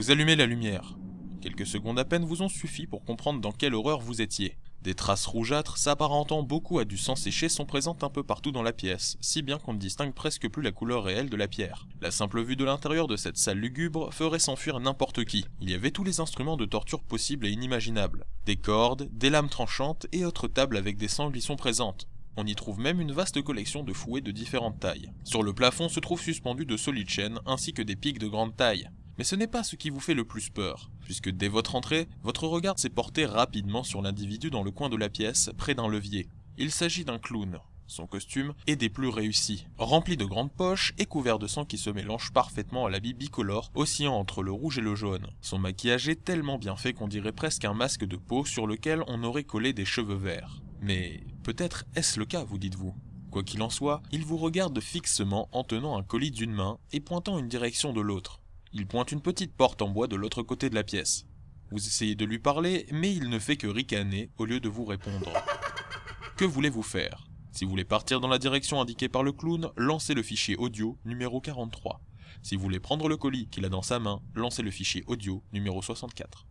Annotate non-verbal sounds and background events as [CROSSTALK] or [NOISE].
Vous allumez la lumière. Quelques secondes à peine vous ont suffi pour comprendre dans quelle horreur vous étiez. Des traces rougeâtres s'apparentant beaucoup à du sang séché sont présentes un peu partout dans la pièce, si bien qu'on ne distingue presque plus la couleur réelle de la pierre. La simple vue de l'intérieur de cette salle lugubre ferait s'enfuir n'importe qui. Il y avait tous les instruments de torture possibles et inimaginables. Des cordes, des lames tranchantes et autres tables avec des sangles y sont présentes. On y trouve même une vaste collection de fouets de différentes tailles. Sur le plafond se trouvent suspendus de solides chaînes ainsi que des pics de grande taille. Mais ce n'est pas ce qui vous fait le plus peur, puisque dès votre entrée, votre regard s'est porté rapidement sur l'individu dans le coin de la pièce, près d'un levier. Il s'agit d'un clown. Son costume est des plus réussis, rempli de grandes poches et couvert de sang qui se mélange parfaitement à l'habit bicolore, oscillant entre le rouge et le jaune. Son maquillage est tellement bien fait qu'on dirait presque un masque de peau sur lequel on aurait collé des cheveux verts. Mais peut-être est-ce le cas, vous dites-vous? Quoi qu'il en soit, il vous regarde fixement en tenant un colis d'une main et pointant une direction de l'autre. Il pointe une petite porte en bois de l'autre côté de la pièce. Vous essayez de lui parler, mais il ne fait que ricaner au lieu de vous répondre. [LAUGHS] Que voulez-vous faire? Si vous voulez partir dans la direction indiquée par le clown, lancez le fichier audio numéro 43. Si vous voulez prendre le colis qu'il a dans sa main, lancez le fichier audio numéro 64.